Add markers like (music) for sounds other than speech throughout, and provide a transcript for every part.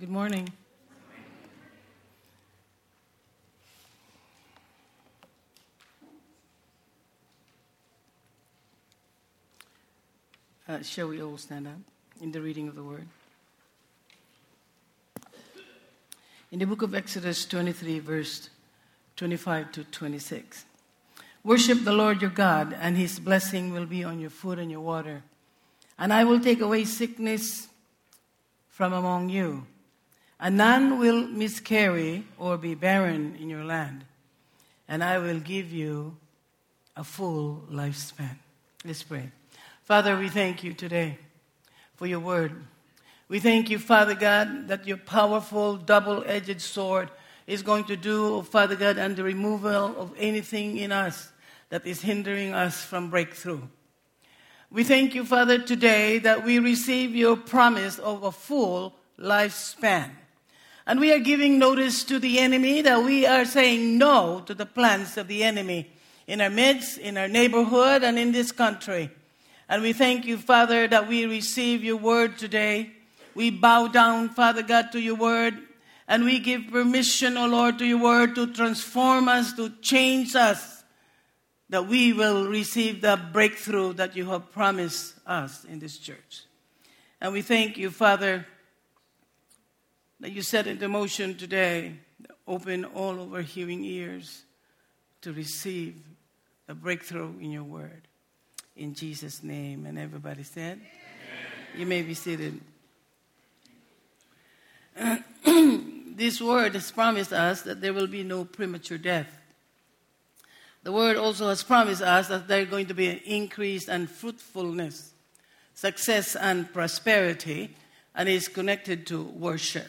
Good morning. Uh, shall we all stand up in the reading of the word? In the book of Exodus 23, verse 25 to 26. Worship the Lord your God, and his blessing will be on your food and your water. And I will take away sickness from among you, and none will miscarry or be barren in your land. And I will give you a full lifespan. Let's pray. Father, we thank you today for your word. We thank you, Father God, that your powerful double edged sword is going to do, oh, Father God, and the removal of anything in us that is hindering us from breakthrough. We thank you, Father, today that we receive your promise of a full lifespan. And we are giving notice to the enemy that we are saying no to the plans of the enemy in our midst, in our neighborhood, and in this country. And we thank you, Father, that we receive your word today. We bow down, Father God, to your word. And we give permission, O oh Lord, to your word to transform us, to change us, that we will receive the breakthrough that you have promised us in this church. And we thank you, Father, that you set into motion today, open all of our hearing ears to receive the breakthrough in your word. In Jesus' name. And everybody said, Amen. You may be seated. (clears throat) this word has promised us that there will be no premature death. The word also has promised us that there is going to be an increase and fruitfulness, success and prosperity, and is connected to worship.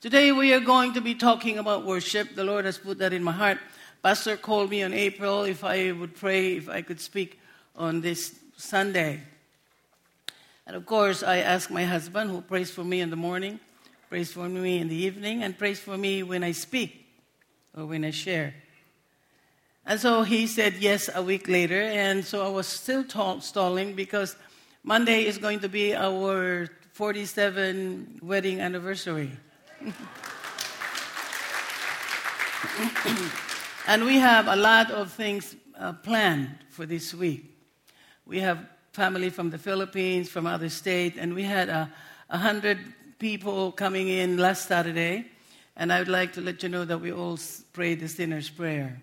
Today we are going to be talking about worship. The Lord has put that in my heart. Pastor called me on April if I would pray, if I could speak on this Sunday. And of course, I asked my husband, who prays for me in the morning, prays for me in the evening, and prays for me when I speak or when I share. And so he said yes a week later, and so I was still t- stalling because Monday is going to be our 47 wedding anniversary. (laughs) and we have a lot of things uh, planned for this week. We have family from the Philippines, from other states, and we had a uh, hundred people coming in last Saturday. And I would like to let you know that we all prayed the sinner's prayer.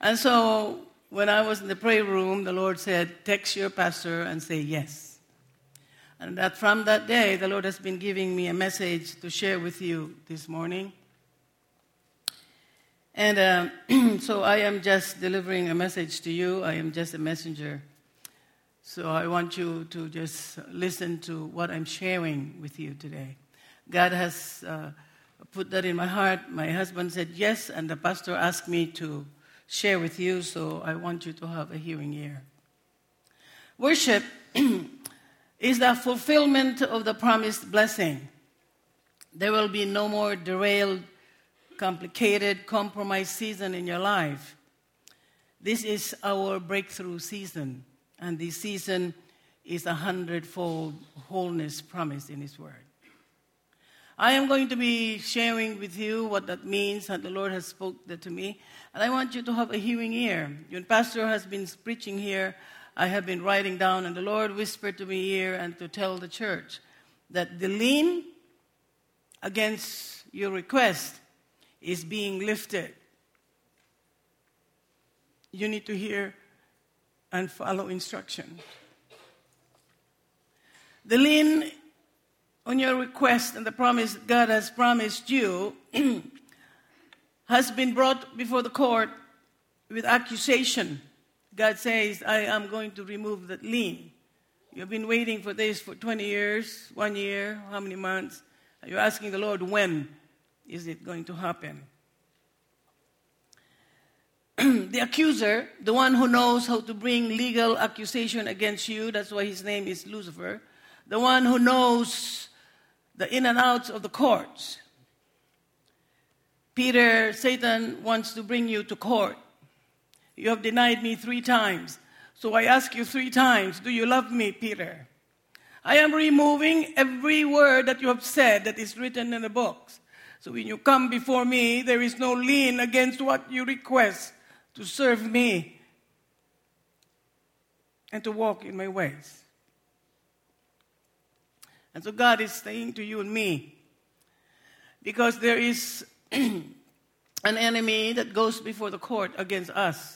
and so when I was in the prayer room, the Lord said, Text your pastor and say yes. And that from that day, the Lord has been giving me a message to share with you this morning. And uh, (clears throat) so I am just delivering a message to you. I am just a messenger. So I want you to just listen to what I'm sharing with you today. God has uh, put that in my heart. My husband said yes, and the pastor asked me to share with you, so I want you to have a hearing ear. Worship (clears throat) is the fulfillment of the promised blessing. There will be no more derailed, complicated, compromised season in your life. This is our breakthrough season, and this season is a hundredfold wholeness promised in His Word. I am going to be sharing with you what that means, and the Lord has spoke that to me. And I want you to have a hearing ear. Your Pastor has been preaching here, I have been writing down, and the Lord whispered to me here and to tell the church that the lien against your request is being lifted. You need to hear and follow instruction. The lien on your request and the promise God has promised you (clears throat) has been brought before the court with accusation God says, I am going to remove that lien. You've been waiting for this for 20 years, one year, how many months? You're asking the Lord, when is it going to happen? (clears throat) the accuser, the one who knows how to bring legal accusation against you, that's why his name is Lucifer, the one who knows the in and outs of the courts. Peter, Satan wants to bring you to court. You have denied me three times. So I ask you three times Do you love me, Peter? I am removing every word that you have said that is written in the books. So when you come before me, there is no lien against what you request to serve me and to walk in my ways. And so God is saying to you and me, because there is (clears throat) an enemy that goes before the court against us.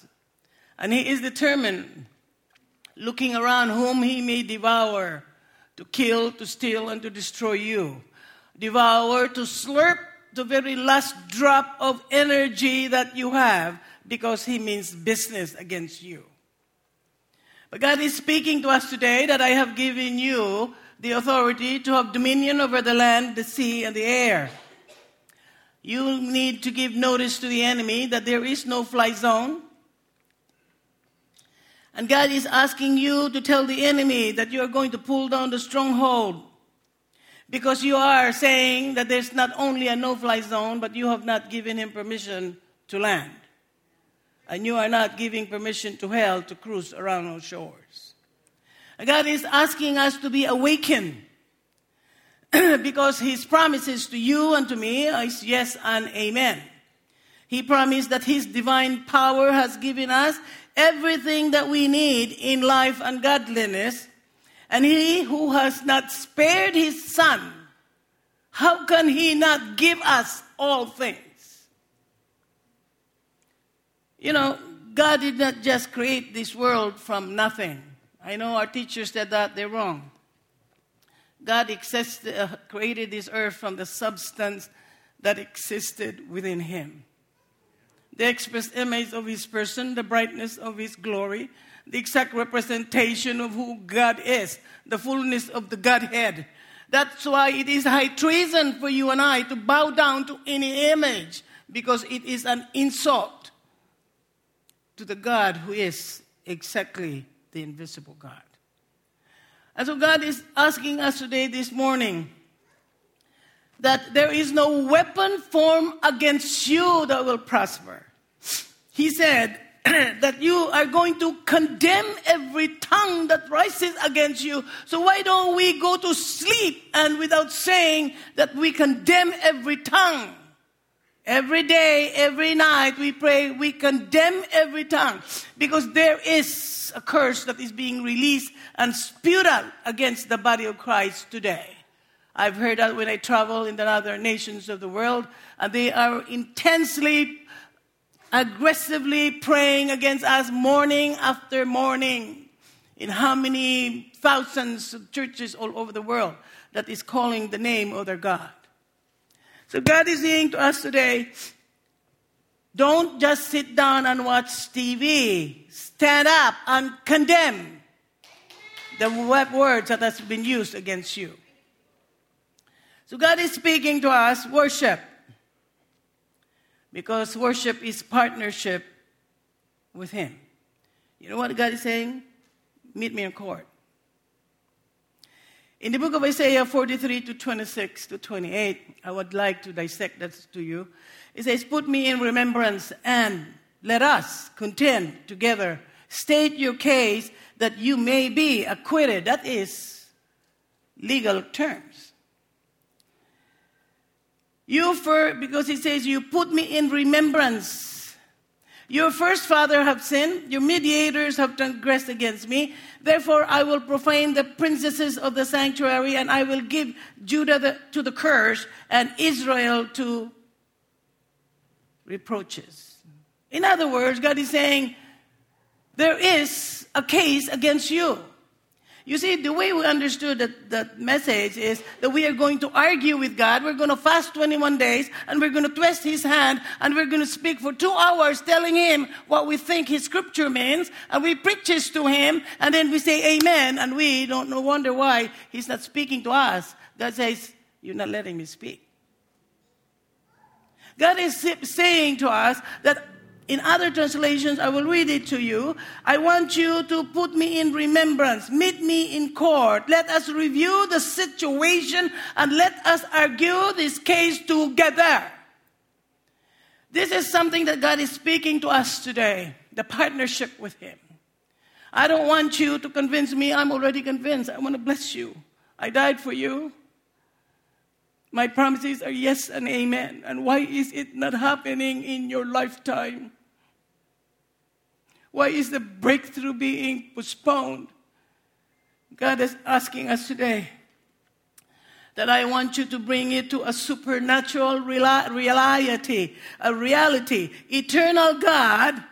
And he is determined, looking around whom he may devour, to kill, to steal, and to destroy you. Devour, to slurp the very last drop of energy that you have, because he means business against you. But God is speaking to us today that I have given you the authority to have dominion over the land, the sea, and the air. You need to give notice to the enemy that there is no fly zone. And God is asking you to tell the enemy that you are going to pull down the stronghold. Because you are saying that there's not only a no fly zone, but you have not given him permission to land. And you are not giving permission to hell to cruise around our shores. God is asking us to be awakened (clears throat) because His promises to you and to me is yes and amen. He promised that His divine power has given us everything that we need in life and godliness. And He who has not spared His Son, how can He not give us all things? You know, God did not just create this world from nothing. I know our teachers said that they're wrong. God existed, uh, created this earth from the substance that existed within Him. The express image of His person, the brightness of His glory, the exact representation of who God is, the fullness of the Godhead. That's why it is high treason for you and I to bow down to any image because it is an insult to the God who is exactly the invisible God. And so God is asking us today, this morning, that there is no weapon formed against you that will prosper. He said (clears throat) that you are going to condemn every tongue that rises against you. So why don't we go to sleep and without saying that we condemn every tongue? Every day, every night, we pray, we condemn every tongue because there is a curse that is being released and spewed out against the body of Christ today. I've heard that when I travel in the other nations of the world, and they are intensely, aggressively praying against us morning after morning. In how many thousands of churches all over the world that is calling the name of their God. So God is saying to us today, don't just sit down and watch TV. Stand up and condemn the words that has been used against you. So God is speaking to us, worship. Because worship is partnership with Him. You know what God is saying? Meet me in court. In the book of Isaiah 43 to 26 to 28, I would like to dissect that to you. It says, Put me in remembrance and let us contend together. State your case that you may be acquitted. That is legal terms. You, for, because it says, You put me in remembrance your first father have sinned, your mediators have transgressed against me. Therefore, I will profane the princesses of the sanctuary, and I will give Judah the, to the curse and Israel to reproaches. In other words, God is saying, there is a case against you. You see, the way we understood that, that message is that we are going to argue with God. We're going to fast 21 days and we're going to twist his hand and we're going to speak for two hours telling him what we think his scripture means. And we preaches to him and then we say amen and we don't no wonder why he's not speaking to us. God says, You're not letting me speak. God is saying to us that in other translations, I will read it to you. I want you to put me in remembrance. Meet me in court. Let us review the situation and let us argue this case together. This is something that God is speaking to us today the partnership with Him. I don't want you to convince me, I'm already convinced. I want to bless you. I died for you. My promises are yes and amen. And why is it not happening in your lifetime? Why is the breakthrough being postponed? God is asking us today that I want you to bring it to a supernatural reality, a reality. Eternal God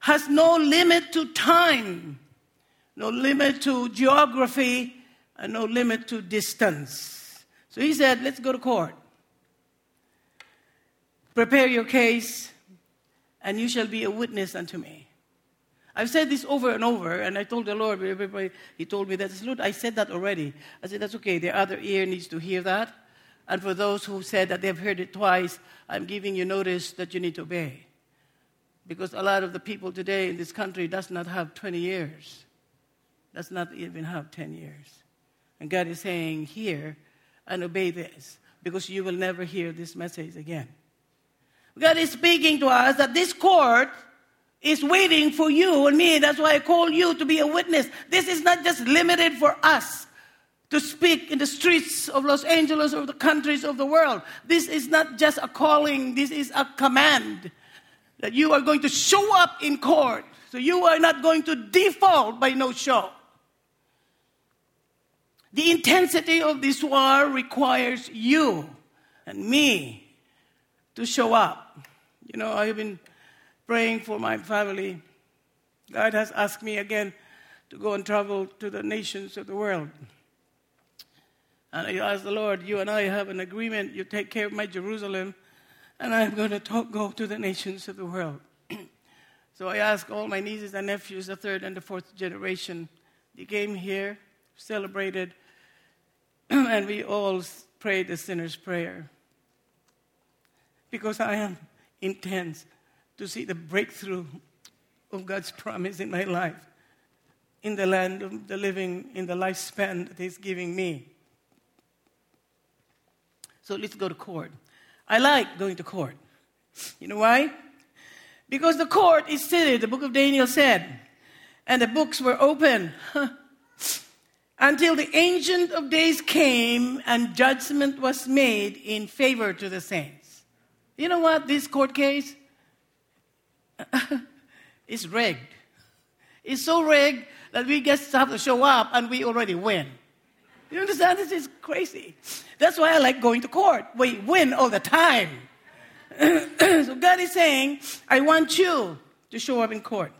has no limit to time, no limit to geography, and no limit to distance. So he said, Let's go to court. Prepare your case, and you shall be a witness unto me. I've said this over and over, and I told the Lord, everybody, He told me that, I said, Lord, I said that already. I said, that's okay. The other ear needs to hear that. And for those who said that they've heard it twice, I'm giving you notice that you need to obey. Because a lot of the people today in this country does not have 20 years, does not even have 10 years. And God is saying, hear and obey this, because you will never hear this message again. God is speaking to us that this court is waiting for you and me. That's why I call you to be a witness. This is not just limited for us to speak in the streets of Los Angeles or the countries of the world. This is not just a calling, this is a command that you are going to show up in court. So you are not going to default by no show. The intensity of this war requires you and me to show up. You know, I've been praying for my family. God has asked me again to go and travel to the nations of the world. And I asked the Lord, You and I have an agreement. You take care of my Jerusalem, and I'm going to talk, go to the nations of the world. (clears throat) so I asked all my nieces and nephews, the third and the fourth generation. They came here, celebrated, (clears throat) and we all prayed the sinner's prayer. Because I am intense to see the breakthrough of God's promise in my life, in the land of the living, in the lifespan that He's giving me. So let's go to court. I like going to court. You know why? Because the court is seated, the book of Daniel said, and the books were open (laughs) until the Ancient of Days came and judgment was made in favor to the saints. You know what? This court case (laughs) it's rigged. It's so rigged that we just have to show up and we already win. You understand? This is crazy. That's why I like going to court. We win all the time. (clears throat) so God is saying, I want you to show up in court.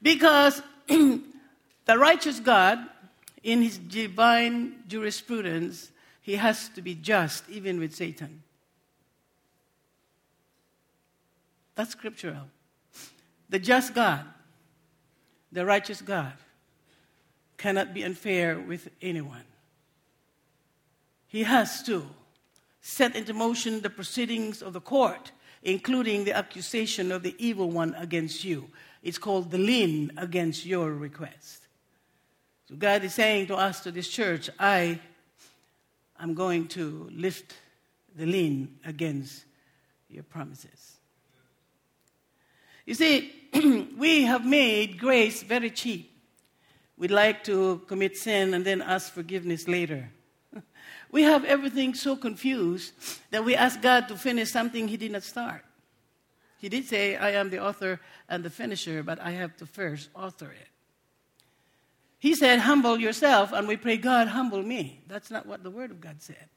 Because (clears throat) the righteous God, in his divine jurisprudence, he has to be just even with Satan. That's scriptural. The just God, the righteous God, cannot be unfair with anyone. He has to set into motion the proceedings of the court, including the accusation of the evil one against you. It's called the lien against your request. So God is saying to us, to this church, I am going to lift the lien against your promises. You see, (clears throat) we have made grace very cheap. We'd like to commit sin and then ask forgiveness later. (laughs) We have everything so confused that we ask God to finish something He did not start. He did say, I am the author and the finisher, but I have to first author it. He said, Humble yourself, and we pray, God, humble me. That's not what the Word of God said.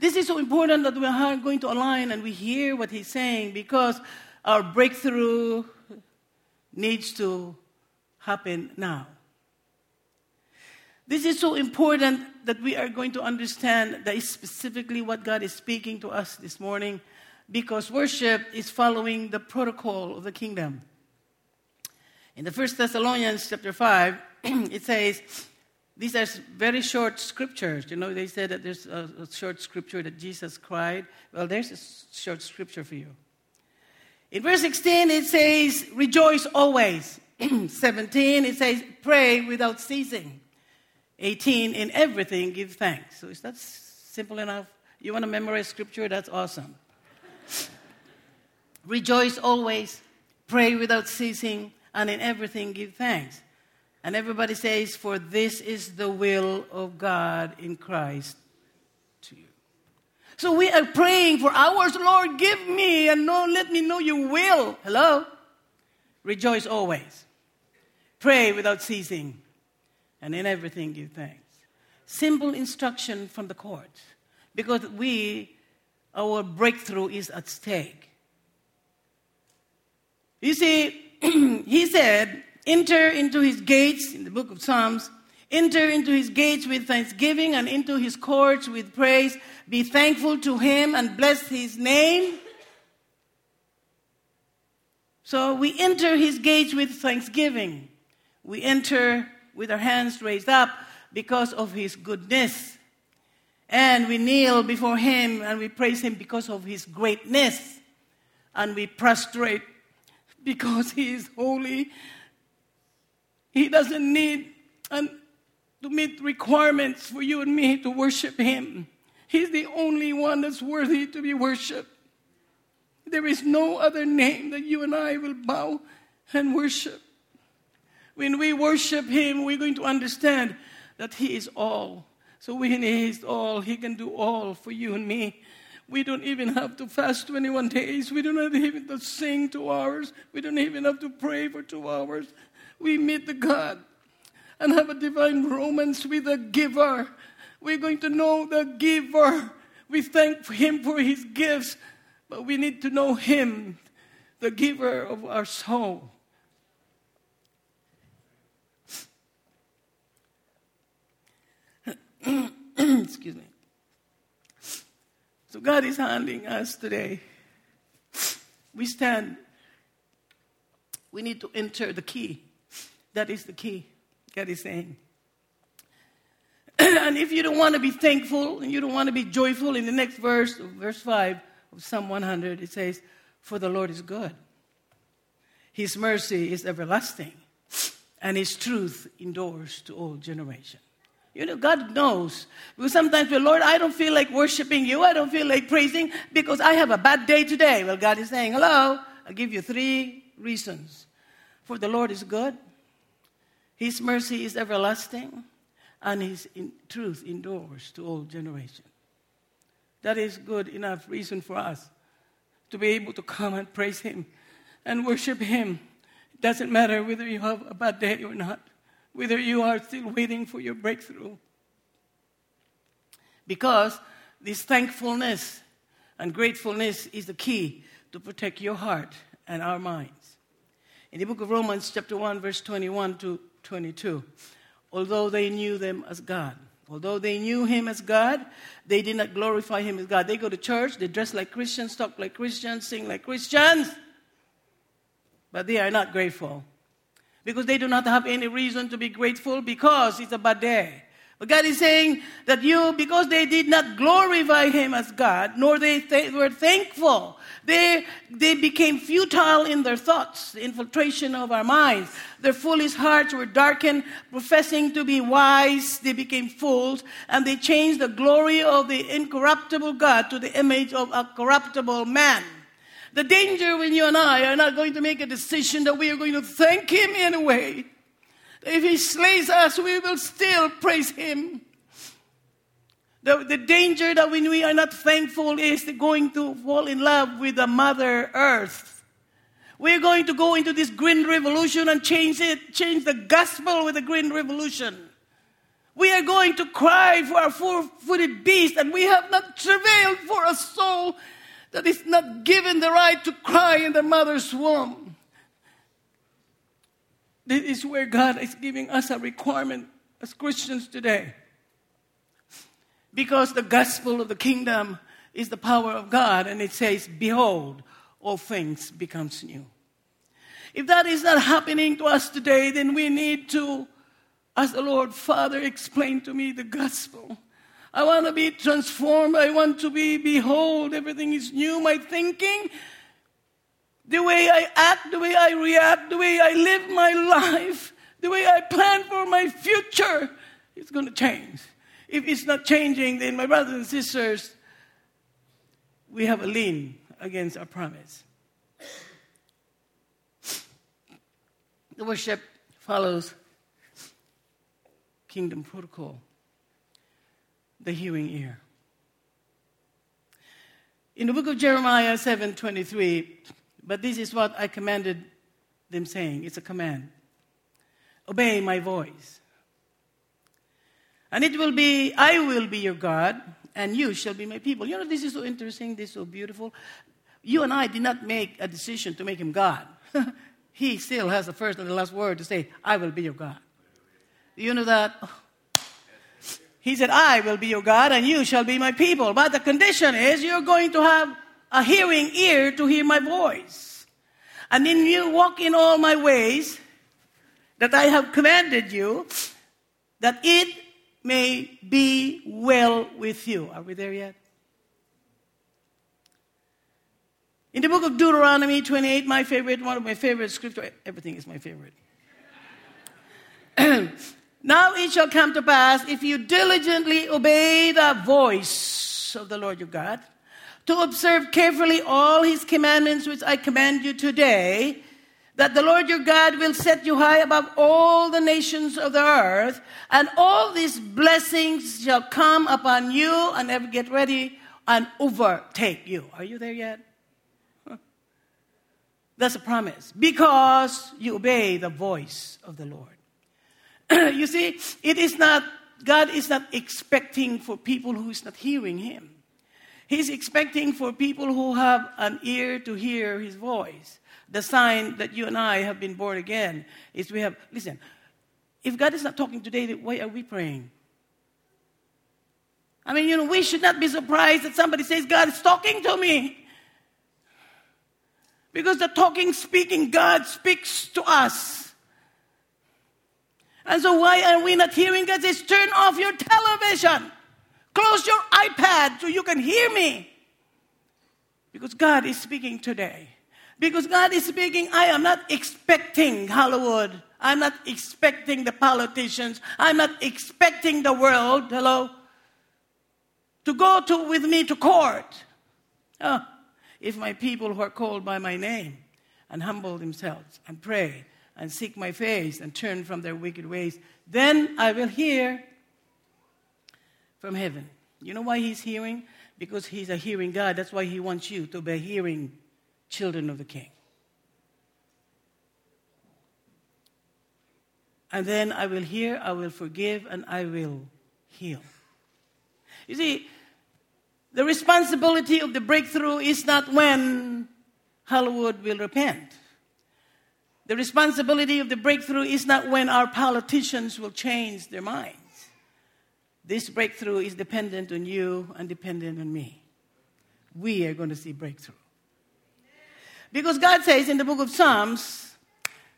This is so important that we are going to align and we hear what He's saying because our breakthrough needs to happen now. This is so important that we are going to understand that is specifically what God is speaking to us this morning because worship is following the protocol of the kingdom. In the First Thessalonians chapter 5, (clears throat) it says, these are very short scriptures. You know, they said that there's a, a short scripture that Jesus cried. Well, there's a short scripture for you. In verse 16, it says, Rejoice always. (clears throat) 17, it says, Pray without ceasing. 18, in everything, give thanks. So is that simple enough? You want to memorize scripture? That's awesome. (laughs) Rejoice always, pray without ceasing, and in everything give thanks. And everybody says, For this is the will of God in Christ. So we are praying for hours, Lord, give me and no, let me know you will. Hello? Rejoice always. Pray without ceasing. And in everything give thanks. Simple instruction from the court. Because we, our breakthrough is at stake. You see, (clears throat) he said, enter into his gates in the book of Psalms, enter into his gates with thanksgiving and into his courts with praise. Be thankful to him and bless his name. So we enter his gates with thanksgiving. We enter with our hands raised up because of his goodness. And we kneel before him and we praise him because of his greatness. And we prostrate because he is holy. He doesn't need and to meet requirements for you and me to worship him. He's the only one that's worthy to be worshiped. There is no other name that you and I will bow and worship. When we worship Him, we're going to understand that He is all. So when He is all, He can do all for you and me. We don't even have to fast 21 days. We don't even have to sing two hours. We don't even have to pray for two hours. We meet the God and have a divine romance with the giver. We're going to know the giver. We thank Him for His gifts but we need to know Him, the giver of our soul. (clears throat) Excuse me. So God is handling us today. We stand. We need to enter the key. That is the key. God is saying. and if you don't want to be thankful and you don't want to be joyful, in the next verse, verse 5, of Psalm 100, it says, For the Lord is good. His mercy is everlasting, and his truth endures to all generations. You know, God knows. Because sometimes, well, Lord, I don't feel like worshiping you. I don't feel like praising because I have a bad day today. Well, God is saying, Hello, I'll give you three reasons. For the Lord is good, His mercy is everlasting, and His truth endures to all generations. That is good enough reason for us to be able to come and praise Him and worship Him. It doesn't matter whether you have a bad day or not, whether you are still waiting for your breakthrough. Because this thankfulness and gratefulness is the key to protect your heart and our minds. In the book of Romans, chapter 1, verse 21 to 22, although they knew them as God, Although they knew him as God, they did not glorify him as God. They go to church, they dress like Christians, talk like Christians, sing like Christians, but they are not grateful. Because they do not have any reason to be grateful because it's a bad day. But God is saying that you, because they did not glorify Him as God, nor they th- were thankful, they, they became futile in their thoughts, the infiltration of our minds. Their foolish hearts were darkened, professing to be wise, they became fools, and they changed the glory of the incorruptible God to the image of a corruptible man. The danger when you and I are not going to make a decision that we are going to thank Him anyway if he slays us, we will still praise him. The, the danger that when we are not thankful is going to fall in love with the Mother Earth. We're going to go into this green revolution and change it, change the gospel with the green revolution. We are going to cry for our four footed beast, and we have not travailed for a soul that is not given the right to cry in the mother's womb. This is where God is giving us a requirement as Christians today. Because the gospel of the kingdom is the power of God, and it says, Behold, all things becomes new. If that is not happening to us today, then we need to, as the Lord Father explained to me the gospel. I want to be transformed. I want to be, behold, everything is new. My thinking the way I act, the way I react, the way I live my life, the way I plan for my future is going to change. If it's not changing, then my brothers and sisters, we have a lien against our promise. The worship follows kingdom protocol the hearing ear. In the book of Jeremiah 7:23, but this is what I commanded them saying, it's a command. Obey my voice. And it will be, I will be your God, and you shall be my people. You know, this is so interesting, this is so beautiful. You and I did not make a decision to make him God. (laughs) he still has the first and the last word to say, I will be your God. You know that? He said, I will be your God and you shall be my people. But the condition is you're going to have a hearing ear to hear my voice. And then you walk in all my ways that I have commanded you, that it may be well with you. Are we there yet? In the book of Deuteronomy 28, my favorite, one of my favorite scripture, everything is my favorite. (clears throat) now it shall come to pass if you diligently obey the voice of the Lord your God, to observe carefully all his commandments which I command you today, that the Lord your God will set you high above all the nations of the earth, and all these blessings shall come upon you, and ever get ready and overtake you. Are you there yet? That's a promise because you obey the voice of the Lord. (clears throat) you see, it is not, God is not expecting for people who is not hearing Him. He's expecting for people who have an ear to hear His voice. The sign that you and I have been born again is we have, listen, if God is not talking today, why are we praying? I mean, you know, we should not be surprised that somebody says, God is talking to me. Because the talking, speaking God speaks to us. And so, why are we not hearing God? Says, turn off your television, close your iPad so you can hear me. Because God is speaking today. Because God is speaking, I am not expecting Hollywood. I'm not expecting the politicians. I'm not expecting the world, hello, to go to, with me to court. Oh, if my people who are called by my name and humble themselves and pray and seek my face and turn from their wicked ways, then I will hear from heaven. You know why he's hearing? Because he's a hearing God. That's why he wants you to be hearing children of the king. And then I will hear, I will forgive, and I will heal. You see, the responsibility of the breakthrough is not when Hollywood will repent. The responsibility of the breakthrough is not when our politicians will change their minds. This breakthrough is dependent on you and dependent on me. We are going to see breakthrough. Because God says in the book of Psalms,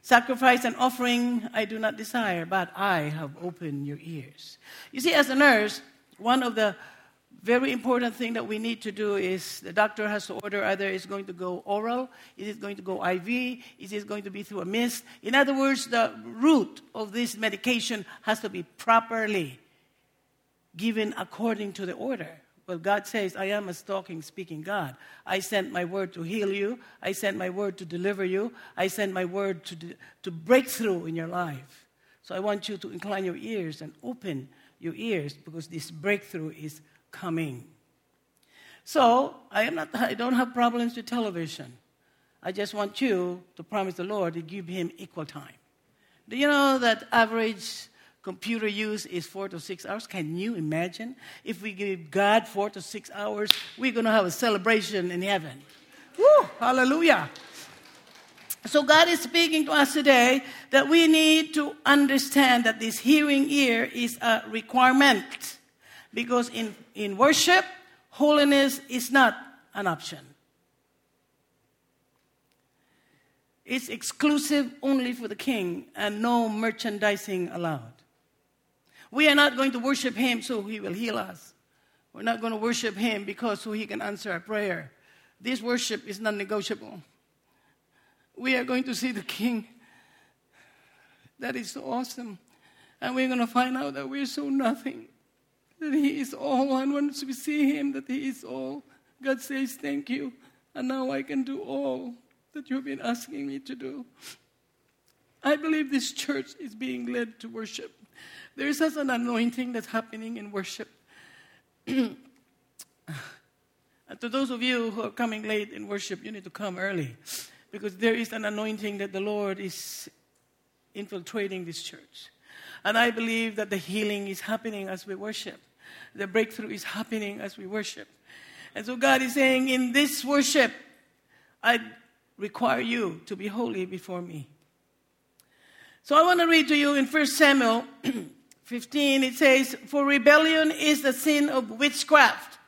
sacrifice and offering I do not desire, but I have opened your ears. You see, as a nurse, one of the very important thing that we need to do is the doctor has to order either it's going to go oral, is it going to go IV, is it going to be through a mist. In other words, the route of this medication has to be properly given according to the order. Well, God says, I am a talking, speaking God. I sent my word to heal you. I sent my word to deliver you. I sent my word to, to break through in your life. So I want you to incline your ears and open your ears because this breakthrough is coming. So I, am not, I don't have problems with television. I just want you to promise the Lord to give him equal time. Do you know that average computer use is four to six hours? Can you imagine? If we give God four to six hours, we're going to have a celebration in heaven. Woo! Hallelujah. So God is speaking to us today that we need to understand that this hearing ear is a requirement. Because in, in worship, holiness is not an option. It's exclusive only for the king and no merchandising allowed. We are not going to worship him so he will heal us. We're not going to worship him because so he can answer our prayer. This worship is non negotiable. We are going to see the king. That is so awesome. And we're going to find out that we're so nothing that He is all. And once we see Him, that He is all, God says, Thank you. And now I can do all that you've been asking me to do. I believe this church is being led to worship. There is such an anointing that's happening in worship. (clears throat) and to those of you who are coming late in worship, you need to come early because there is an anointing that the Lord is infiltrating this church. And I believe that the healing is happening as we worship, the breakthrough is happening as we worship. And so God is saying, in this worship, I require you to be holy before me. So I want to read to you in 1 Samuel (clears throat) 15, it says, For rebellion is the sin of witchcraft.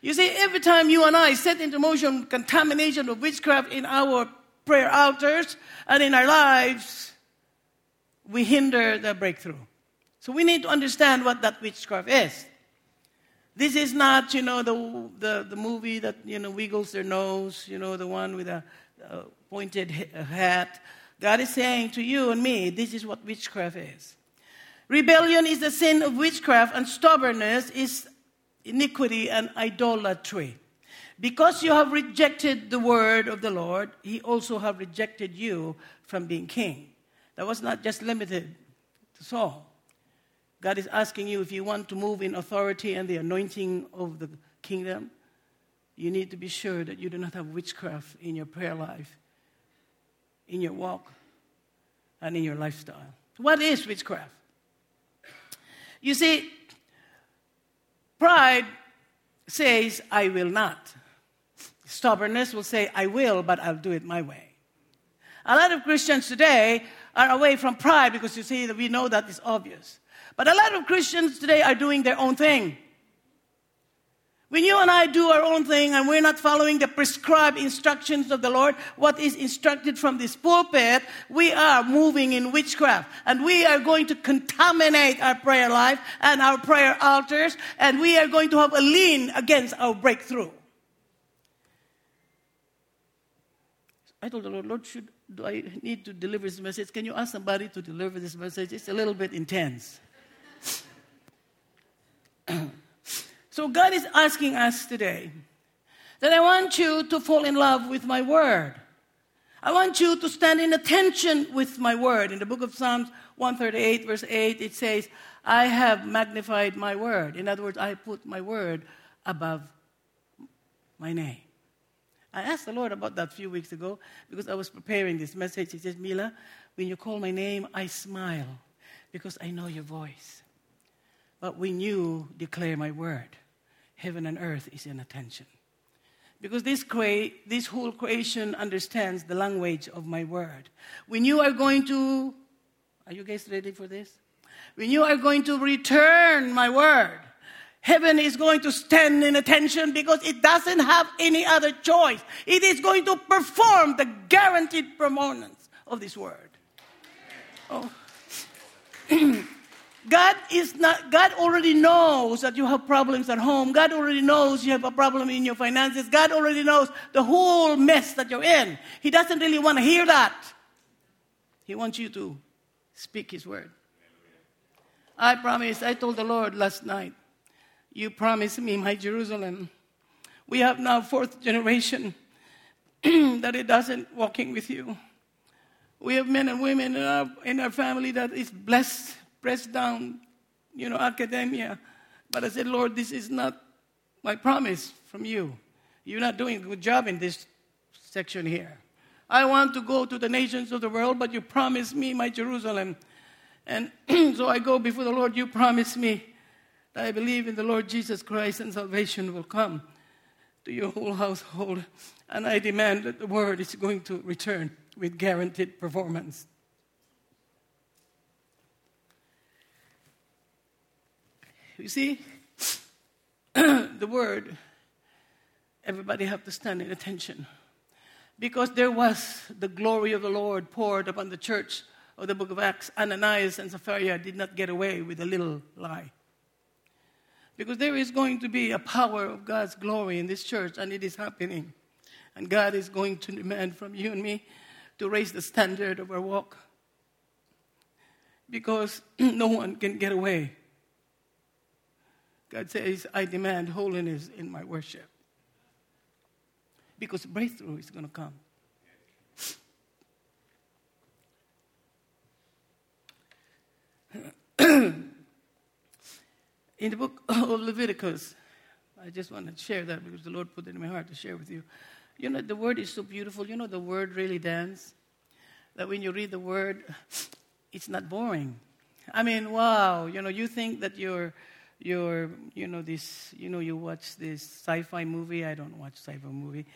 You see, every time you and I set into motion contamination of witchcraft in our prayer altars and in our lives, we hinder the breakthrough. So we need to understand what that witchcraft is. This is not, you know, the, the, the movie that, you know, wiggles their nose, you know, the one with a, a pointed hat. God is saying to you and me, this is what witchcraft is. Rebellion is the sin of witchcraft, and stubbornness is iniquity and idolatry. Because you have rejected the word of the Lord, he also have rejected you from being king. That was not just limited to Saul. God is asking you if you want to move in authority and the anointing of the kingdom, you need to be sure that you do not have witchcraft in your prayer life, in your walk, and in your lifestyle. What is witchcraft? You see, pride says, I will not. Stubbornness will say, I will, but I'll do it my way. A lot of Christians today are away from pride because you see, we know that is obvious. But a lot of Christians today are doing their own thing. When you and I do our own thing and we're not following the prescribed instructions of the Lord, what is instructed from this pulpit, we are moving in witchcraft. And we are going to contaminate our prayer life and our prayer altars, and we are going to have a lien against our breakthrough. I told the Lord, Lord, should do I need to deliver this message? Can you ask somebody to deliver this message? It's a little bit intense. (clears throat) so God is asking us today that I want you to fall in love with my word. I want you to stand in attention with my word. In the book of Psalms 138, verse 8, it says, I have magnified my word. In other words, I put my word above my name. I asked the Lord about that a few weeks ago because I was preparing this message. He says, Mila, when you call my name, I smile because I know your voice. But when you declare my word, heaven and earth is in attention. Because this, crea- this whole creation understands the language of my word. When you are going to, are you guys ready for this? When you are going to return my word, heaven is going to stand in attention because it doesn't have any other choice. It is going to perform the guaranteed performance of this word. Oh. (clears throat) God is not, God already knows that you have problems at home. God already knows you have a problem in your finances. God already knows the whole mess that you're in. He doesn't really want to hear that. He wants you to speak His word. I promise, I told the Lord last night, you promised me my Jerusalem. We have now fourth generation (clears throat) that it doesn't walking with you. We have men and women in our, in our family that is blessed pressed down, you know, academia. But I said, Lord, this is not my promise from you. You're not doing a good job in this section here. I want to go to the nations of the world, but you promised me my Jerusalem. And (clears throat) so I go before the Lord. You promised me that I believe in the Lord Jesus Christ and salvation will come to your whole household. And I demand that the word is going to return with guaranteed performance. You see, (clears throat) the word, everybody have to stand in attention. Because there was the glory of the Lord poured upon the church of the book of Acts. Ananias and Sapphira did not get away with a little lie. Because there is going to be a power of God's glory in this church, and it is happening. And God is going to demand from you and me to raise the standard of our walk. Because (clears throat) no one can get away God says, I demand holiness in my worship. Because breakthrough is going to come. (clears throat) in the book of Leviticus, I just want to share that because the Lord put it in my heart to share with you. You know, the word is so beautiful. You know, the word really dance. That when you read the word, it's not boring. I mean, wow. You know, you think that you're you're, you know, this, you know, you watch this sci-fi movie. I don't watch sci-fi movie.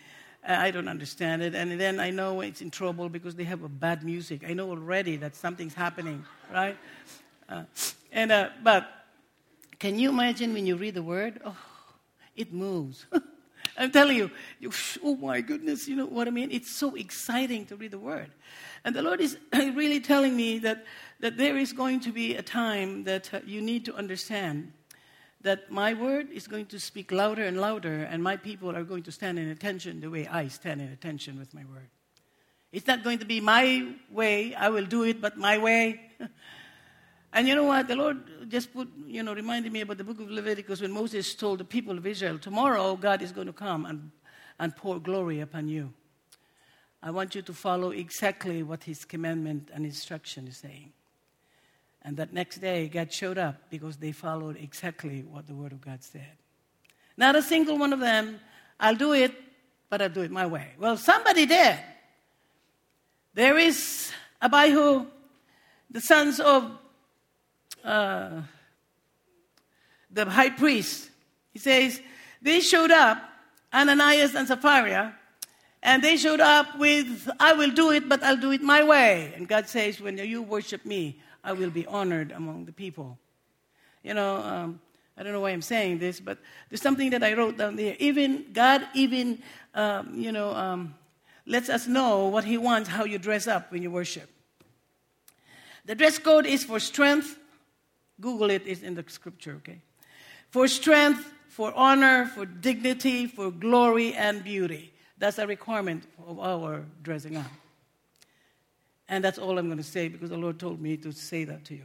I don't understand it. And then I know it's in trouble because they have a bad music. I know already that something's happening, right? Uh, and, uh, but can you imagine when you read the word? Oh, it moves. (laughs) I'm telling you, oh my goodness, you know what I mean? It's so exciting to read the word. And the Lord is (coughs) really telling me that, that there is going to be a time that uh, you need to understand that my word is going to speak louder and louder, and my people are going to stand in attention the way I stand in attention with my word. It's not going to be my way, I will do it, but my way. (laughs) and you know what? The Lord just put, you know, reminded me about the book of Leviticus when Moses told the people of Israel, Tomorrow God is going to come and, and pour glory upon you. I want you to follow exactly what his commandment and instruction is saying. And that next day, God showed up because they followed exactly what the Word of God said. Not a single one of them, I'll do it, but I'll do it my way. Well, somebody did. There is Abihu, the sons of uh, the high priest. He says, they showed up, Ananias and Sapphira, and they showed up with, I will do it, but I'll do it my way. And God says, when you worship me, I will be honored among the people. You know, um, I don't know why I'm saying this, but there's something that I wrote down there. Even God, even um, you know, um, lets us know what He wants, how you dress up when you worship. The dress code is for strength. Google it; it's in the scripture. Okay, for strength, for honor, for dignity, for glory and beauty. That's a requirement of our dressing up. And that's all I'm going to say because the Lord told me to say that to you.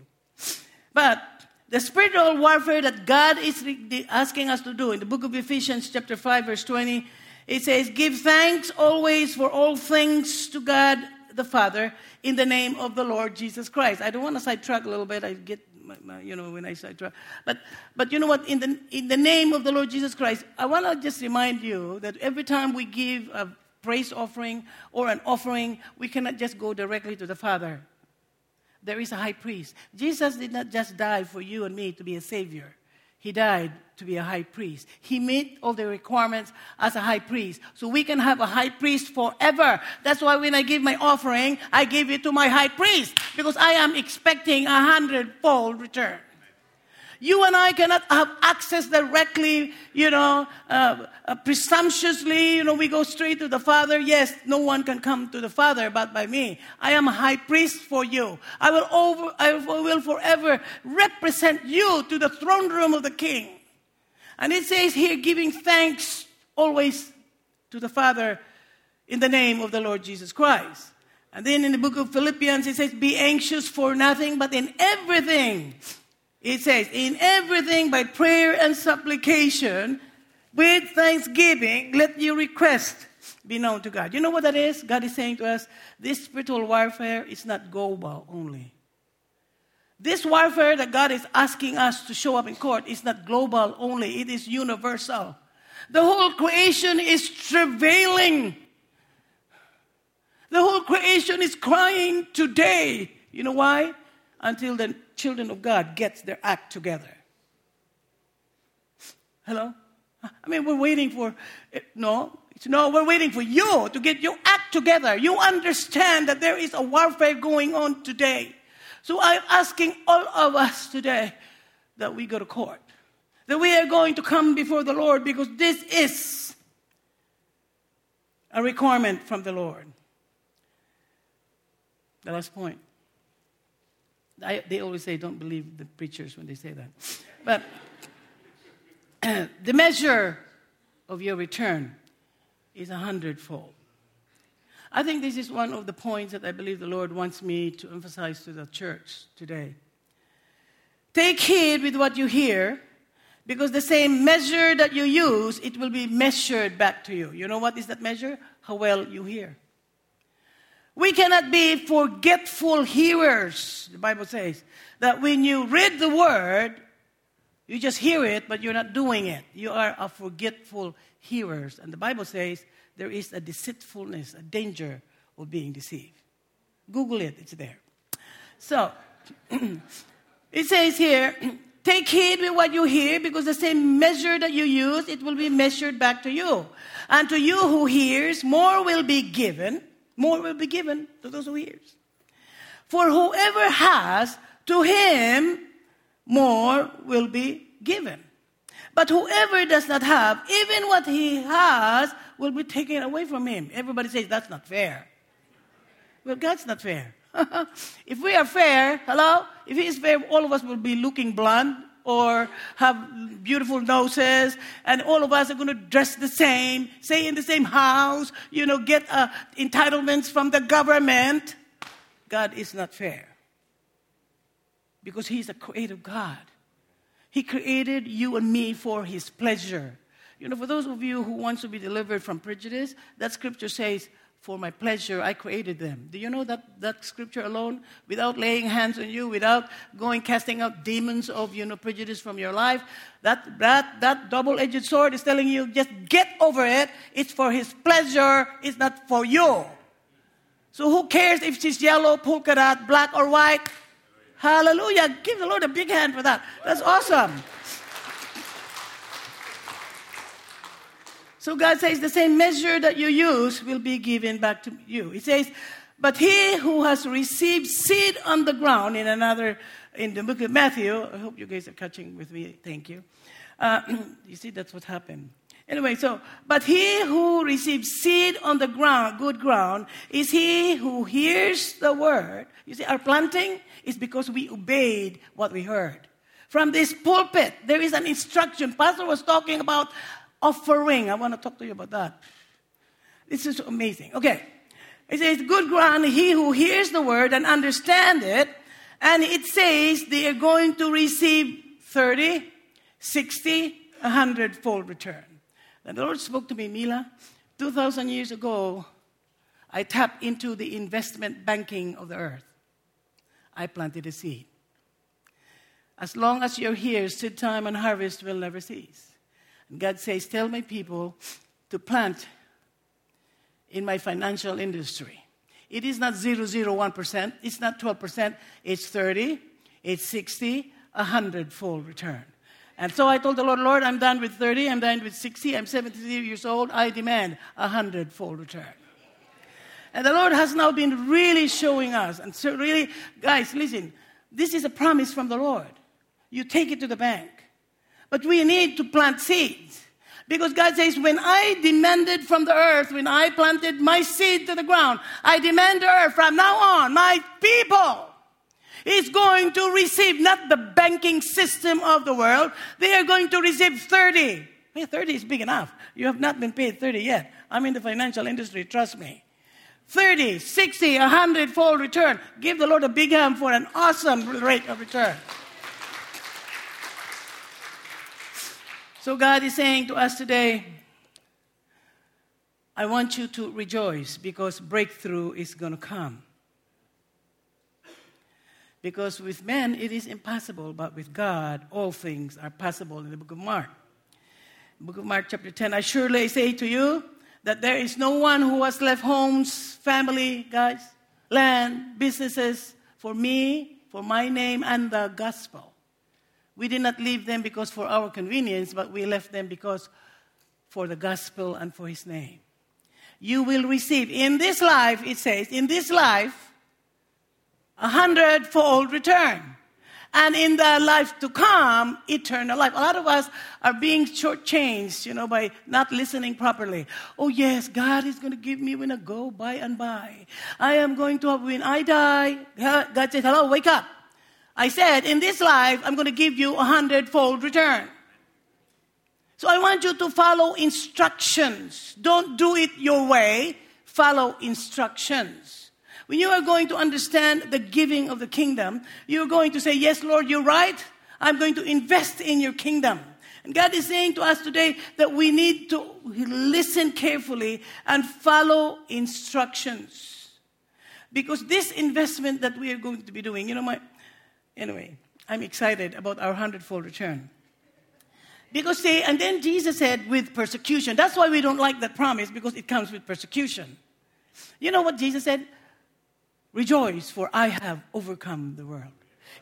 But the spiritual warfare that God is asking us to do in the book of Ephesians, chapter 5, verse 20, it says, Give thanks always for all things to God the Father in the name of the Lord Jesus Christ. I don't want to sidetrack a little bit. I get, my, my, you know, when I sidetrack. But, but you know what? In the, in the name of the Lord Jesus Christ, I want to just remind you that every time we give a praise offering or an offering, we cannot just go directly to the Father. There is a high priest. Jesus did not just die for you and me to be a savior. He died to be a high priest. He met all the requirements as a high priest. So we can have a high priest forever. That's why when I give my offering, I give it to my high priest because I am expecting a hundredfold return. You and I cannot have access directly, you know, uh, uh, presumptuously, you know, we go straight to the Father. Yes, no one can come to the Father but by me. I am a high priest for you. I will, over, I will forever represent you to the throne room of the King. And it says here, giving thanks always to the Father in the name of the Lord Jesus Christ. And then in the book of Philippians, it says, Be anxious for nothing, but in everything it says, in everything by prayer and supplication, with thanksgiving, let your request be known to God. You know what that is? God is saying to us, this spiritual warfare is not global only. This warfare that God is asking us to show up in court is not global only, it is universal. The whole creation is travailing. The whole creation is crying today. You know why? Until the children of God gets their act together. Hello? I mean, we're waiting for, no, no, we're waiting for you to get your act together. You understand that there is a warfare going on today. So I'm asking all of us today that we go to court, that we are going to come before the Lord because this is a requirement from the Lord. The last point. I, they always say, don't believe the preachers when they say that. But (clears throat) the measure of your return is a hundredfold. I think this is one of the points that I believe the Lord wants me to emphasize to the church today. Take heed with what you hear, because the same measure that you use, it will be measured back to you. You know what is that measure? How well you hear. We cannot be forgetful hearers. The Bible says that when you read the word, You just hear it, but you're not doing it. You are a forgetful hearers. And the Bible says there is a deceitfulness, a danger of being deceived. Google it, it's there. So, (clears throat) it says here, (clears throat) take heed with what you hear, because the same measure that you use, it will be measured back to you. And to you who hears, more will be given. More will be given to those who hears. For whoever has, to him more will be given. But whoever does not have, even what he has will be taken away from him. Everybody says that's not fair. Well, God's not fair. (laughs) if we are fair, hello? If He is fair, all of us will be looking blonde or have beautiful noses, and all of us are going to dress the same, stay in the same house, you know, get uh, entitlements from the government. God is not fair because He's a creative God. He created you and me for His pleasure. You know, for those of you who wants to be delivered from prejudice, that scripture says, for my pleasure I created them. Do you know that, that scripture alone, without laying hands on you, without going casting out demons of you know prejudice from your life, that that that double-edged sword is telling you just get over it. It's for his pleasure, it's not for you. So who cares if she's yellow, polka dot, black or white? Hallelujah. Give the Lord a big hand for that. That's awesome. So God says the same measure that you use will be given back to you. He says, but he who has received seed on the ground in another, in the book of Matthew, I hope you guys are catching with me. Thank you. Uh, (clears throat) you see, that's what happened. Anyway, so, but he who receives seed on the ground, good ground, is he who hears the word. You see, our planting is because we obeyed what we heard. From this pulpit, there is an instruction. Pastor was talking about offering. I want to talk to you about that. This is amazing. Okay. It says, good ground, he who hears the word and understand it. And it says they are going to receive 30, 60, 100 fold return. The Lord spoke to me, Mila, 2,000 years ago, I tapped into the investment banking of the earth. I planted a seed. As long as you're here, seed time and harvest will never cease. God says, Tell my people to plant in my financial industry. It is not 001%, it's not 12%, it's 30, it's 60, a hundredfold return. And so I told the Lord, Lord, I'm done with 30, I'm done with 60, I'm 73 years old, I demand a hundredfold return. And the Lord has now been really showing us. And so, really, guys, listen, this is a promise from the Lord. You take it to the bank. But we need to plant seeds. Because God says, when I demanded from the earth, when I planted my seed to the ground, I demand the earth from now on, my people is going to receive not the banking system of the world, they are going to receive 30. Hey, 30 is big enough. You have not been paid 30 yet. I'm in the financial industry, trust me. 30, 60, 100 fold return. Give the Lord a big hand for an awesome rate of return. So God is saying to us today, I want you to rejoice because breakthrough is going to come. Because with men it is impossible, but with God all things are possible in the book of Mark. Book of Mark, chapter 10. I surely say to you that there is no one who has left homes, family, guys, land, businesses for me, for my name, and the gospel we did not leave them because for our convenience, but we left them because for the gospel and for his name. You will receive in this life, it says, in this life, a hundredfold return. And in the life to come, eternal life. A lot of us are being shortchanged, you know, by not listening properly. Oh, yes, God is going to give me when I go by and by. I am going to have, when I die, God says, hello, wake up. I said, in this life, I'm going to give you a hundredfold return. So I want you to follow instructions. Don't do it your way. Follow instructions. When you are going to understand the giving of the kingdom, you're going to say, Yes, Lord, you're right. I'm going to invest in your kingdom. And God is saying to us today that we need to listen carefully and follow instructions. Because this investment that we are going to be doing, you know, my, Anyway, I'm excited about our hundredfold return. Because see, and then Jesus said, with persecution. That's why we don't like that promise, because it comes with persecution. You know what Jesus said? Rejoice, for I have overcome the world.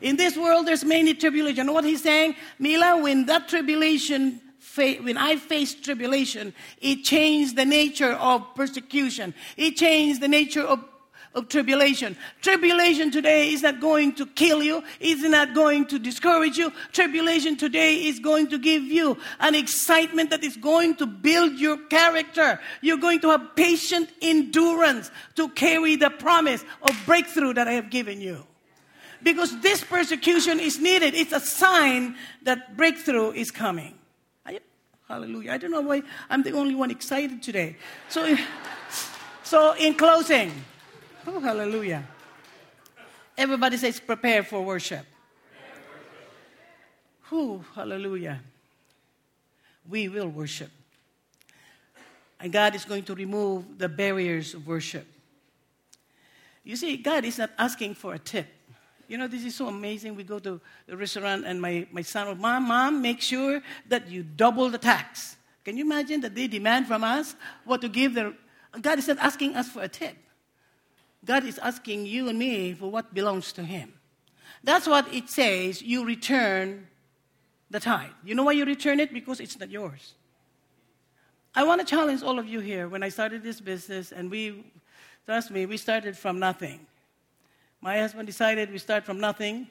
In this world, there's many tribulation. You know what he's saying? Mila, when that tribulation, when I faced tribulation, it changed the nature of persecution. It changed the nature of of tribulation. Tribulation today is not going to kill you, it's not going to discourage you. Tribulation today is going to give you an excitement that is going to build your character. You're going to have patient endurance to carry the promise of breakthrough that I have given you. Because this persecution is needed. It's a sign that breakthrough is coming. Hallelujah. I don't know why I'm the only one excited today. So, (laughs) so in closing, Oh, hallelujah. Everybody says, prepare for worship. Oh, hallelujah. We will worship. And God is going to remove the barriers of worship. You see, God is not asking for a tip. You know, this is so amazing. We go to the restaurant, and my, my son will, Mom, Mom, make sure that you double the tax. Can you imagine that they demand from us what to give? Their, God is not asking us for a tip. God is asking you and me for what belongs to Him. That's what it says you return the tithe. You know why you return it? Because it's not yours. I want to challenge all of you here. When I started this business, and we, trust me, we started from nothing. My husband decided we start from nothing.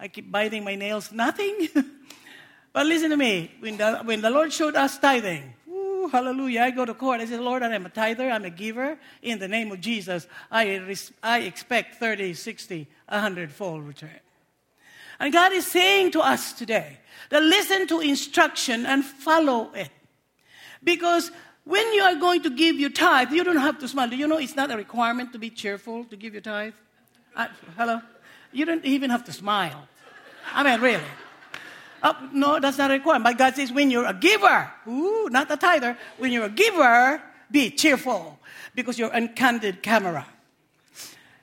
I keep biting my nails, nothing. (laughs) but listen to me. When the, when the Lord showed us tithing, hallelujah. I go to court. I say, Lord, I am a tither, I'm a giver. In the name of Jesus, I, res- I expect 30, 60, 100 fold return. And God is saying to us today that listen to instruction and follow it. Because when you are going to give your tithe, you don't have to smile. Do you know it's not a requirement to be cheerful to give your tithe? Uh, hello? You don't even have to smile. I mean, really. Uh, no, that's not a requirement. But God says, when you're a giver, ooh, not a tither, when you're a giver, be cheerful because you're on candid camera.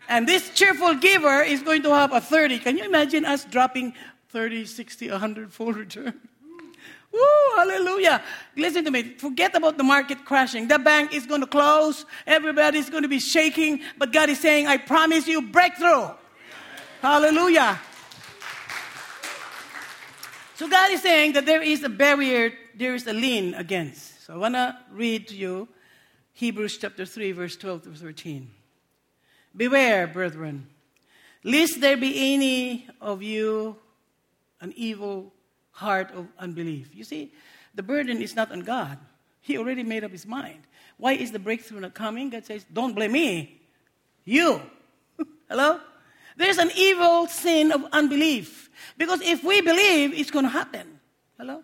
And this cheerful giver is going to have a 30. Can you imagine us dropping 30, 60, 100 full return? (laughs) Woo, hallelujah. Listen to me. Forget about the market crashing. The bank is going to close. Everybody's going to be shaking. But God is saying, I promise you breakthrough. Hallelujah. So God is saying that there is a barrier, there is a lien against. So I want to read to you Hebrews chapter 3, verse 12 to 13. Beware, brethren, lest there be any of you an evil heart of unbelief. You see, the burden is not on God. He already made up his mind. Why is the breakthrough not coming? God says, Don't blame me. You. (laughs) Hello? There's an evil sin of unbelief. Because if we believe, it's going to happen. Hello?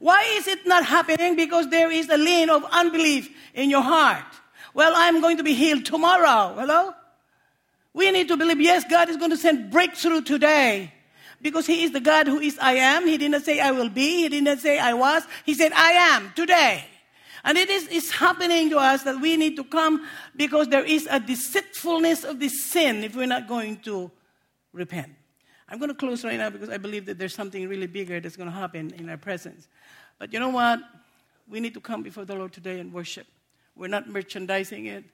Why is it not happening? Because there is a lien of unbelief in your heart. Well, I'm going to be healed tomorrow. Hello? We need to believe, yes, God is going to send breakthrough today. Because He is the God who is I am. He didn't say I will be. He didn't say I was. He said I am today. And it is it's happening to us that we need to come because there is a deceitfulness of this sin if we're not going to repent. I'm going to close right now because I believe that there's something really bigger that's going to happen in our presence. But you know what? We need to come before the Lord today and worship. We're not merchandising it.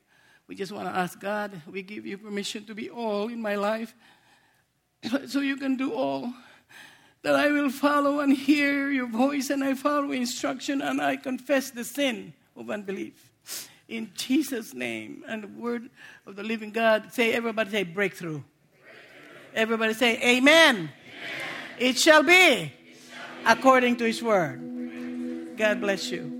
We just want to ask God, we give you permission to be all in my life (clears throat) so you can do all that I will follow and hear your voice, and I follow instruction, and I confess the sin of unbelief. In Jesus' name and the word of the living God, say, everybody say breakthrough. breakthrough. Everybody say, Amen. Amen. It, shall it shall be according to His word. God bless you.